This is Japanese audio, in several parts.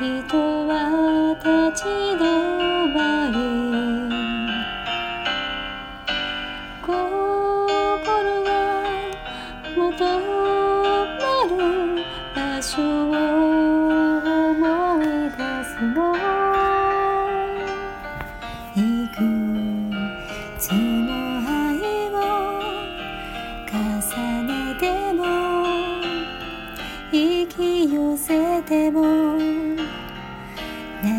人は立ち止まり心は求める場所を思い出すの。いくつも愛を重ねても引き寄せても。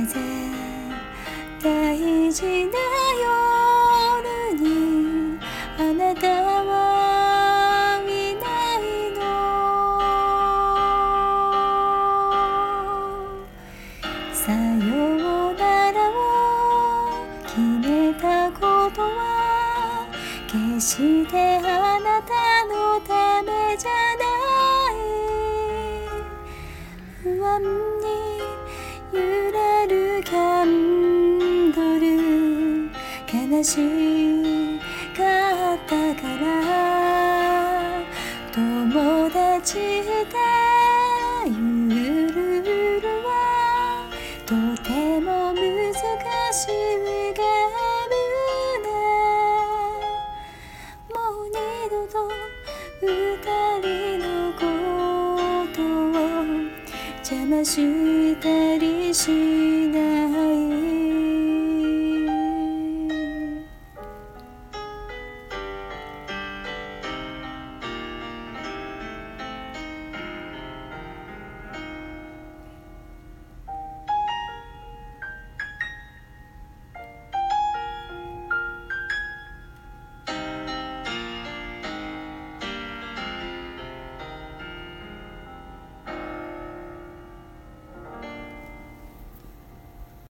ぜ大事な夜にあなたはいないの。さようならを決めたことは決してあなたのためじゃない。不悲しかったから友達でゆるゆるはとても難しいゲームねもう二度と二人のことを邪魔したりし